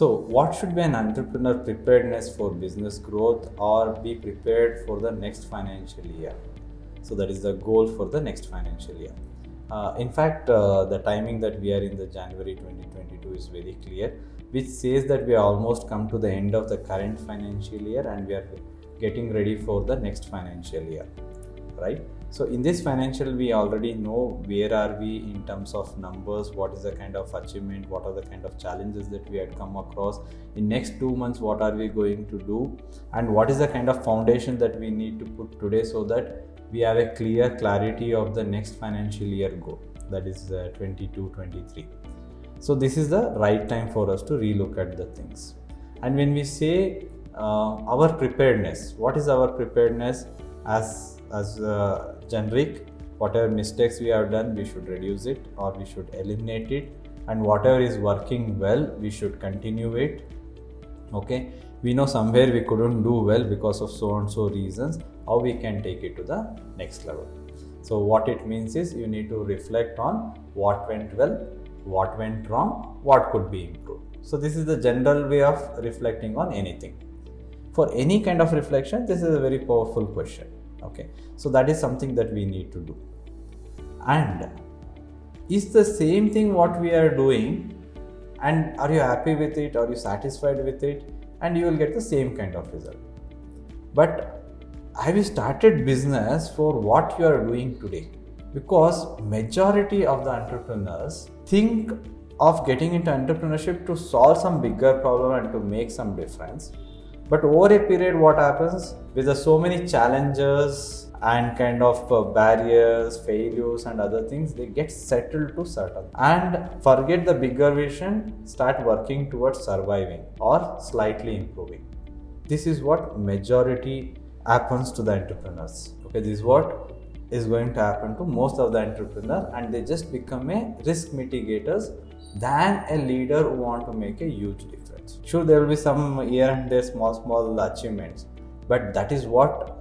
So, what should be an entrepreneur preparedness for business growth or be prepared for the next financial year? So, that is the goal for the next financial year. Uh, in fact, uh, the timing that we are in the January 2022 is very clear, which says that we are almost come to the end of the current financial year and we are getting ready for the next financial year, right? So in this financial, we already know where are we in terms of numbers, what is the kind of achievement, what are the kind of challenges that we had come across. In next two months, what are we going to do, and what is the kind of foundation that we need to put today so that we have a clear clarity of the next financial year goal, that is uh, 22-23. So this is the right time for us to relook at the things. And when we say uh, our preparedness, what is our preparedness as as uh, generic whatever mistakes we have done we should reduce it or we should eliminate it. And whatever is working well we should continue it. Okay? We know somewhere we couldn't do well because of so and so reasons. How we can take it to the next level? So what it means is you need to reflect on what went well what went wrong what could be improved. So this is the general way of reflecting on anything. For any kind of reflection this is a very powerful question okay. So that is something that we need to do. And is the same thing what we are doing? And are you happy with it? Are you satisfied with it? And you will get the same kind of result. But have you started business for what you are doing today? Because majority of the entrepreneurs think of getting into entrepreneurship to solve some bigger problem and to make some difference but over a period, what happens with the so many challenges and kind of uh, barriers, failures, and other things, they get settled to settle and forget the bigger vision, start working towards surviving or slightly improving. This is what majority happens to the entrepreneurs. Okay, this is what is going to happen to most of the entrepreneurs, and they just become a risk mitigators than a leader who want to make a huge difference. Sure, there will be some here and there small, small achievements, but that is what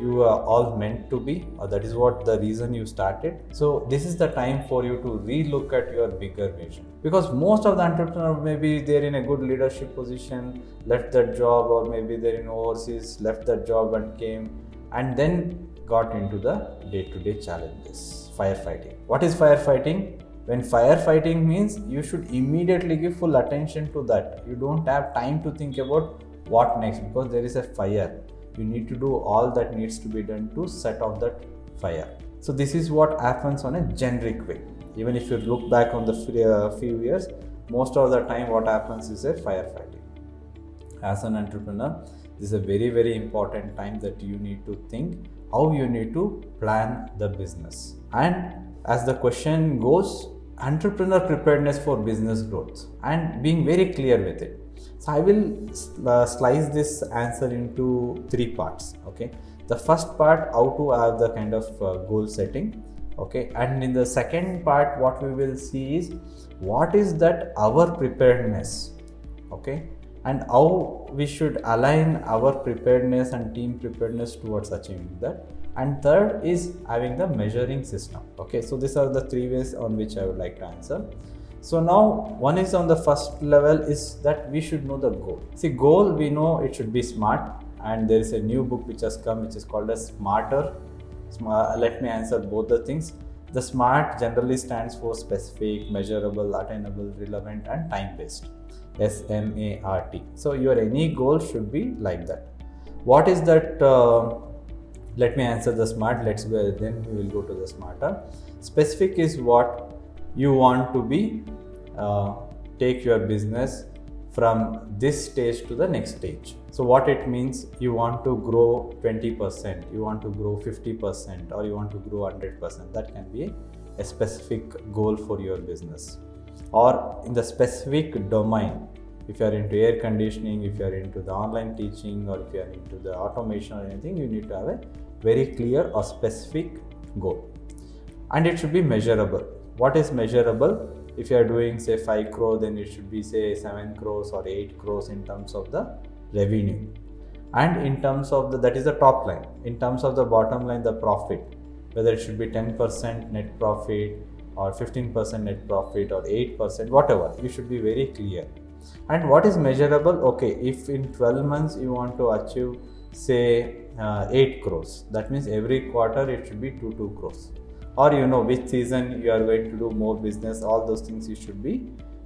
you are all meant to be, or that is what the reason you started. So, this is the time for you to relook at your bigger vision because most of the entrepreneurs maybe they're in a good leadership position, left that job, or maybe they're in overseas, left that job and came, and then got into the day to day challenges. Firefighting. What is firefighting? When firefighting means you should immediately give full attention to that. You don't have time to think about what next because there is a fire. You need to do all that needs to be done to set off that fire. So this is what happens on a generic way. Even if you look back on the uh, few years most of the time what happens is a firefighting. As an entrepreneur this is a very very important time that you need to think how you need to plan the business. And as the question goes entrepreneur preparedness for business growth and being very clear with it. So i will uh, slice this answer into three parts okay? The first part how to have the kind of uh, goal setting okay? And in the second part what we will see is what is that our preparedness okay? And how we should align our preparedness and team preparedness towards achieving that and third is having the measuring system. Okay so these are the three ways on which i would like to answer. So now one is on the first level is that we should know the goal. See goal we know it should be smart. And there is a new book which has come which is called as smarter. Smart, let me answer both the things. The smart generally stands for specific measurable attainable relevant and time based s m a r t. So your any goal should be like that. What is that uh, let me answer the smart. Let's go then we will go to the smarter. Specific is what you want to be uh, take your business from this stage to the next stage. So what it means you want to grow 20% you want to grow 50% or you want to grow 100% that can be a specific goal for your business. Or in the specific domain if you are into air conditioning if you are into the online teaching or if you are into the automation or anything you need to have a very clear or specific goal. And it should be measurable. What is measurable? If you are doing say 5 crore then it should be say 7 crores or 8 crores in terms of the revenue. And in terms of the that is the top line. In terms of the bottom line the profit. Whether it should be 10% net profit or 15% net profit or 8% whatever. You should be very clear. And what is measurable? Okay if in 12 months you want to achieve say uh, 8 crores. That means every quarter it should be 2 2 crores. Or you know which season you are going to do more business all those things you should be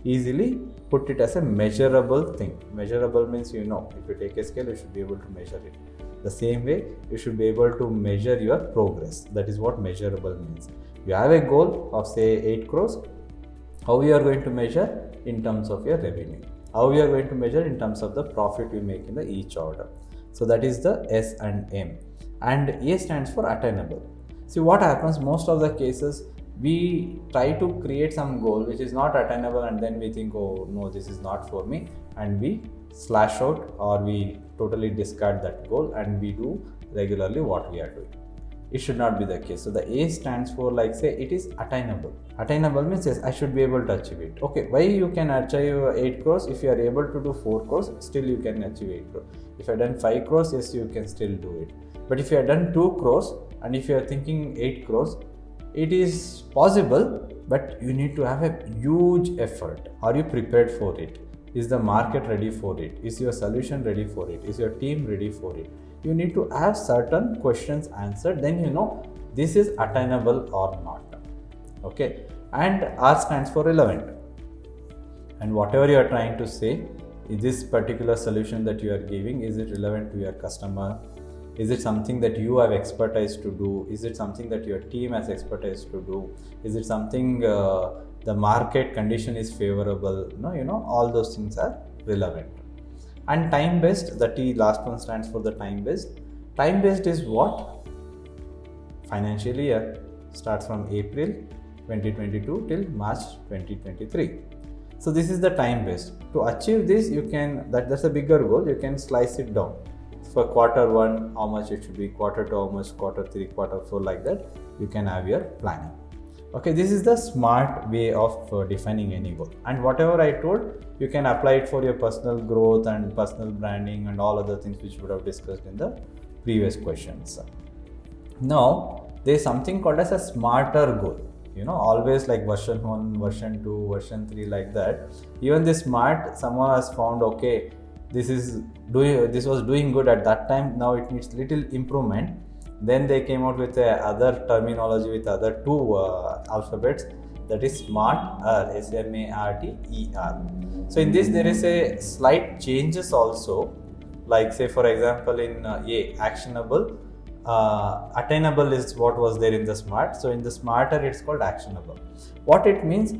easily put it as a measurable thing. Measurable means you know if you take a scale you should be able to measure it. The same way you should be able to measure your progress. That is what measurable means. You have a goal of say 8 crores. How you are going to measure? In terms of your revenue. How you are going to measure? In terms of the profit you make in the each order so that is the s and m. And a stands for attainable. See what happens most of the cases we try to create some goal which is not attainable and then we think oh no this is not for me and we slash out or we totally discard that goal and we do regularly what we are doing it should not be the case. So the a stands for like say it is attainable. Attainable means yes i should be able to achieve it. Okay why you can achieve 8 crores? If you are able to do 4 crores still you can achieve 8 crores. If you done 5 crores yes you can still do it. But if you have done 2 crores and if you are thinking 8 crores it is possible but you need to have a huge effort. Are you prepared for it? Is the market ready for it? Is your solution ready for it? Is your team ready for it you need to have certain questions answered then you know this is attainable or not. Okay? And r stands for relevant. And whatever you are trying to say is this particular solution that you are giving is it relevant to your customer? Is it something that you have expertise to do? Is it something that your team has expertise to do? Is it something uh, the market condition is favorable? No you know all those things are relevant and time based the t last one stands for the time based. Time based is what? Financial year starts from april 2022 till march 2023 so this is the time based. To achieve this you can that that's a bigger goal. You can slice it down. For quarter one how much it should be quarter two how much quarter three quarter four like that you can have your planning okay this is the smart way of uh, defining any goal. And whatever i told you can apply it for your personal growth and personal branding and all other things which we would have discussed in the previous questions. Now there is something called as a smarter goal. You know always like version 1 version 2 version 3 like that. Even this smart someone has found okay this is doing this was doing good at that time now it needs little improvement then they came out with other terminology with other two uh, alphabets. That is smart r s m a r t e r. So in this there is a slight changes also. Like say for example in uh, a actionable uh, attainable is what was there in the smart. So in the smarter it's called actionable. What it means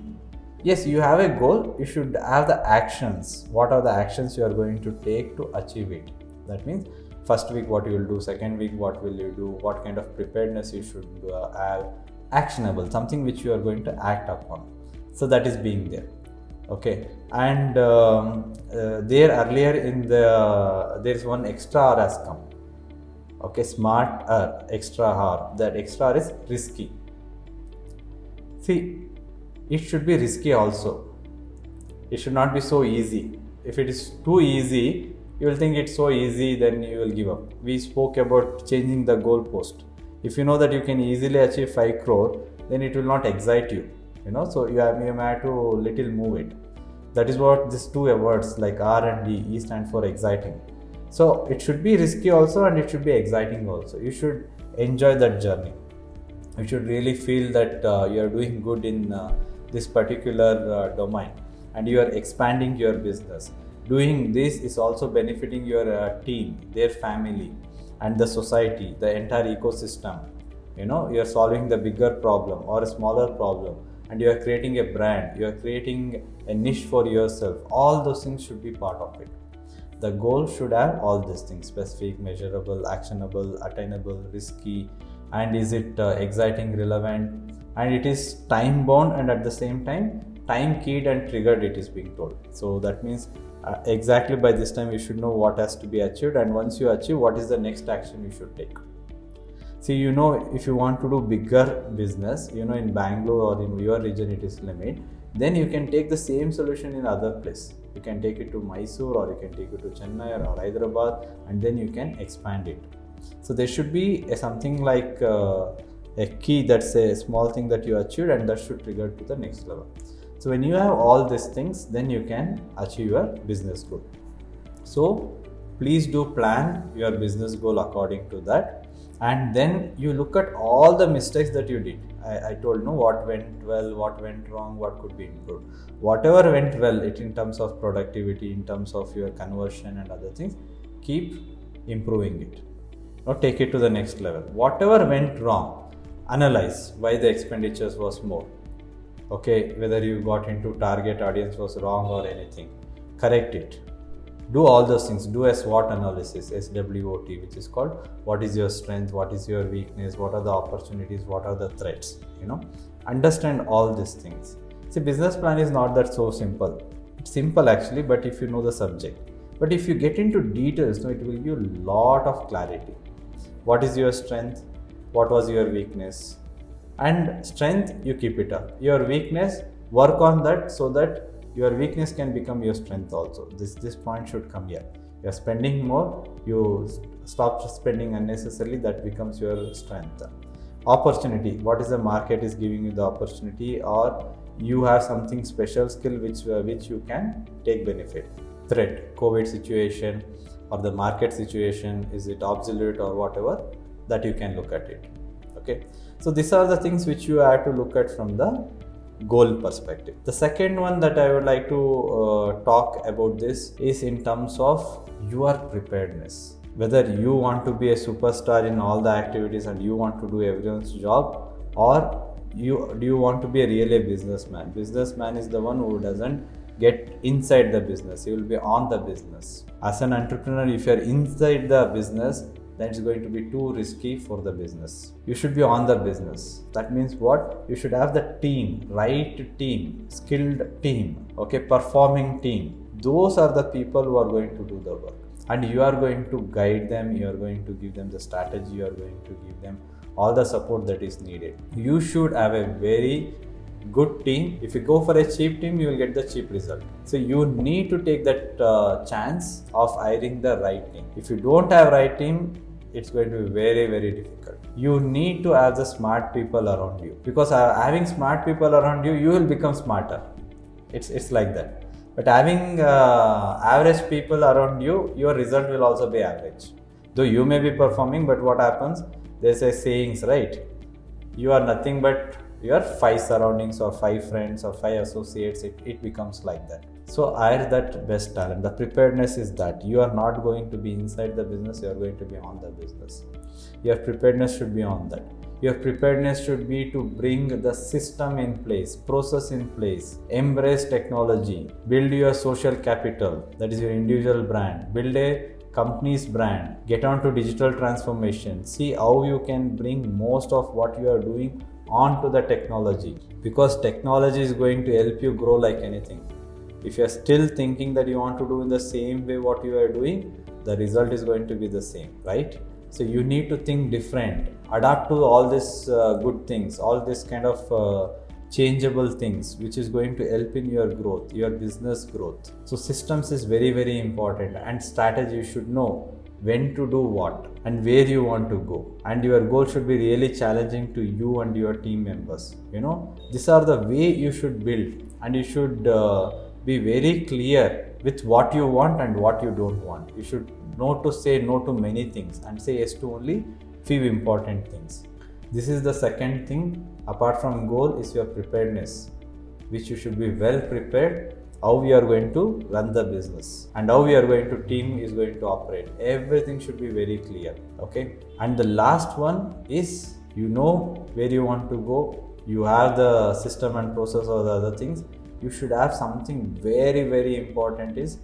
yes you have a goal you should have the actions. What are the actions you are going to take to achieve it? That means first week what you will do second week what will you do what kind of preparedness you should uh, have actionable something which you are going to act upon. So that is being there. Okay. And um, uh, there earlier in the there is one extra r has come. Okay. Smart r extra r that extra r is risky. See it should be risky also. It should not be so easy. If it is too easy, you will think it's so easy, then you will give up. We spoke about changing the goalpost. If you know that you can easily achieve 5 crore, then it will not excite you. You know, so you have, you have to little move it. That is what these two words like R and D, E stand for exciting. So it should be risky also and it should be exciting also. You should enjoy that journey. You should really feel that uh, you are doing good in uh, this particular uh, domain and you are expanding your business doing this is also benefiting your uh, team their family and the society the entire ecosystem. You know you are solving the bigger problem or a smaller problem and you are creating a brand you are creating a niche for yourself. All those things should be part of it. The goal should have all these things specific measurable actionable attainable risky and is it uh, exciting relevant? And it is time bound and at the same time time keyed and triggered it is being told. So that means uh, exactly by this time you should know what has to be achieved. And once you achieve what is the next action you should take? See you know if you want to do bigger business you know in bangalore or in your region it is limit. Then you can take the same solution in other place. You can take it to mysore or you can take it to chennai or hyderabad and then you can expand it. So there should be a, something like uh, a key that's a small thing that you achieved and that should trigger to the next level so when you have all these things then you can achieve your business goal. So please do plan your business goal according to that. And then you look at all the mistakes that you did. I, I, told no what went well what went wrong what could be improved. Whatever went well it in terms of productivity in terms of your conversion and other things keep improving it. Or take it to the next level. Whatever went wrong analyze why the expenditures was more okay whether you got into target audience was wrong or anything. Correct it. Do all those things. Do a swot analysis swot which is called what is your strength what is your weakness what are the opportunities what are the threats you know? Understand all these things. See business plan is not that so simple. It's simple actually but if you know the subject. But if you get into details no, it will give you a lot of clarity. What is your strength? What was your weakness and strength you keep it up. Your weakness work on that so that your weakness can become your strength also. This this point should come here. You're spending more you stop spending unnecessarily that becomes your strength. Opportunity. What is the market is giving you the opportunity or you have something special skill which uh, which you can take benefit. Threat. Covid situation or the market situation is it obsolete or whatever that you can look at it. Okay so these are the things which you have to look at from the goal perspective. The second one that I would like to uh, talk about this is in terms of your preparedness. Whether you want to be a superstar in all the activities and you want to do everyone's job, or you do you want to be a really a businessman? Businessman is the one who doesn't get inside the business. He will be on the business. As an entrepreneur, if you are inside the business, then it's going to be too risky for the business. You should be on the business. That means what? You should have the team, right team, skilled team, okay, performing team. Those are the people who are going to do the work. And you are going to guide them, you are going to give them the strategy, you are going to give them all the support that is needed. You should have a very good team if you go for a cheap team you will get the cheap result so you need to take that uh, chance of hiring the right team if you don't have right team it's going to be very very difficult. You need to have the smart people around you. Because uh, having smart people around you you will become smarter. It's it's like that. But having uh, average people around you your result will also be average. Though you may be performing but what happens? There's a sayings right? You are nothing but your five surroundings or five friends or five associates it, it becomes like that so hire that best talent. The preparedness is that you are not going to be inside the business, you are going to be on the business. Your preparedness should be on that. Your preparedness should be to bring the system in place, process in place, embrace technology, build your social capital, that is your individual brand, build a company's brand, get on to digital transformation, see how you can bring most of what you are doing onto the technology because technology is going to help you grow like anything if you are still thinking that you want to do in the same way what you are doing the result is going to be the same right? So you need to think different. Adapt to all these uh, good things all this kind of uh, changeable things which is going to help in your growth your business growth. So systems is very very important and strategy you should know when to do what and where you want to go. And your goal should be really challenging to you and your team members you know? These are the way you should build and you should uh, be very clear with what you want and what you don't want. You should know to say no to many things and say yes to only few important things. This is the second thing. Apart from goal is your preparedness which you should be well prepared how we are going to run the business and how we are going to team is going to operate. Everything should be very clear okay? And the last one is you know where you want to go. You have the system and process or the other things you should have something very very important is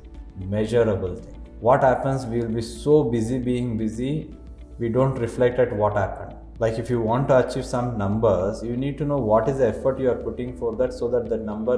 measurable thing what happens we will be so busy being busy we don't reflect at what happened like if you want to achieve some numbers you need to know what is the effort you are putting for that so that the number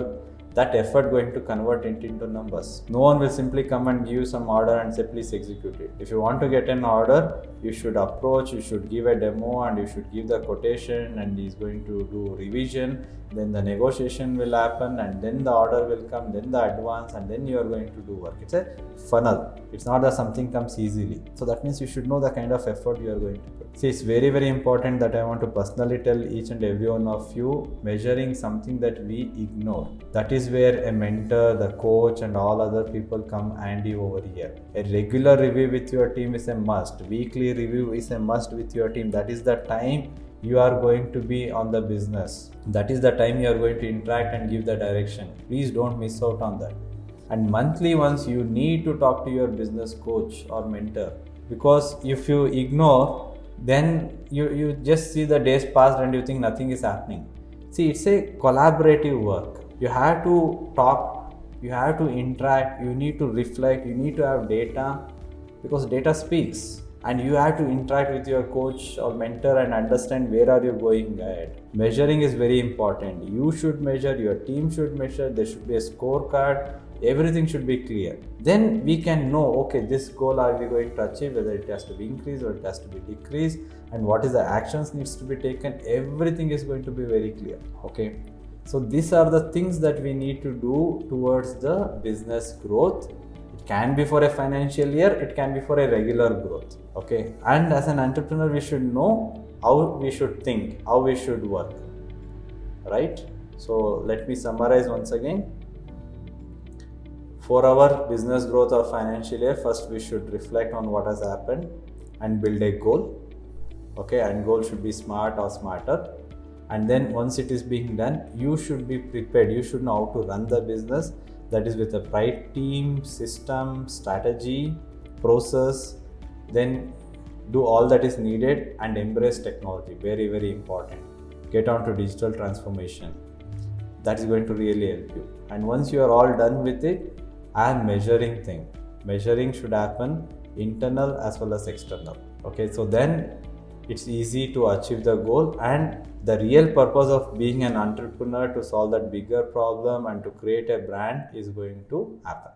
that effort going to convert it into numbers. No one will simply come and give you some order and say, please execute it. If you want to get an order, you should approach, you should give a demo, and you should give the quotation, and he's going to do revision. Then the negotiation will happen, and then the order will come, then the advance, and then you are going to do work. It's a funnel. It's not that something comes easily. So that means you should know the kind of effort you are going to put. See, it's very, very important that I want to personally tell each and every one of you measuring something that we ignore. That is where a mentor, the coach, and all other people come handy over here. A regular review with your team is a must. Weekly review is a must with your team. That is the time you are going to be on the business. That is the time you are going to interact and give the direction. Please don't miss out on that. And monthly once you need to talk to your business coach or mentor because if you ignore then you, you just see the days passed and you think nothing is happening. See, it's a collaborative work. You have to talk, you have to interact, you need to reflect, you need to have data because data speaks and you have to interact with your coach or mentor and understand where are you going ahead. Measuring is very important. You should measure your team should measure there should be a scorecard. Everything should be clear. Then we can know okay this goal are we going to achieve whether it has to be increased or it has to be decreased and what is the actions needs to be taken. Everything is going to be very clear okay? So these are the things that we need to do towards the business growth can be for a financial year it can be for a regular growth okay? And as an entrepreneur we should know how we should think how we should work right? So let me summarize once again. For our business growth or financial year first we should reflect on what has happened and build a goal okay? And goal should be smart or smarter. And then once it is being done you should be prepared. You should know how to run the business that is with a right team system strategy process then do all that is needed and embrace technology. Very very important. Get on to digital transformation. That is going to really help you. And once you are all done with it and measuring thing. Measuring should happen internal as well as external. Okay so then it's easy to achieve the goal and the real purpose of being an entrepreneur to solve that bigger problem and to create a brand is going to happen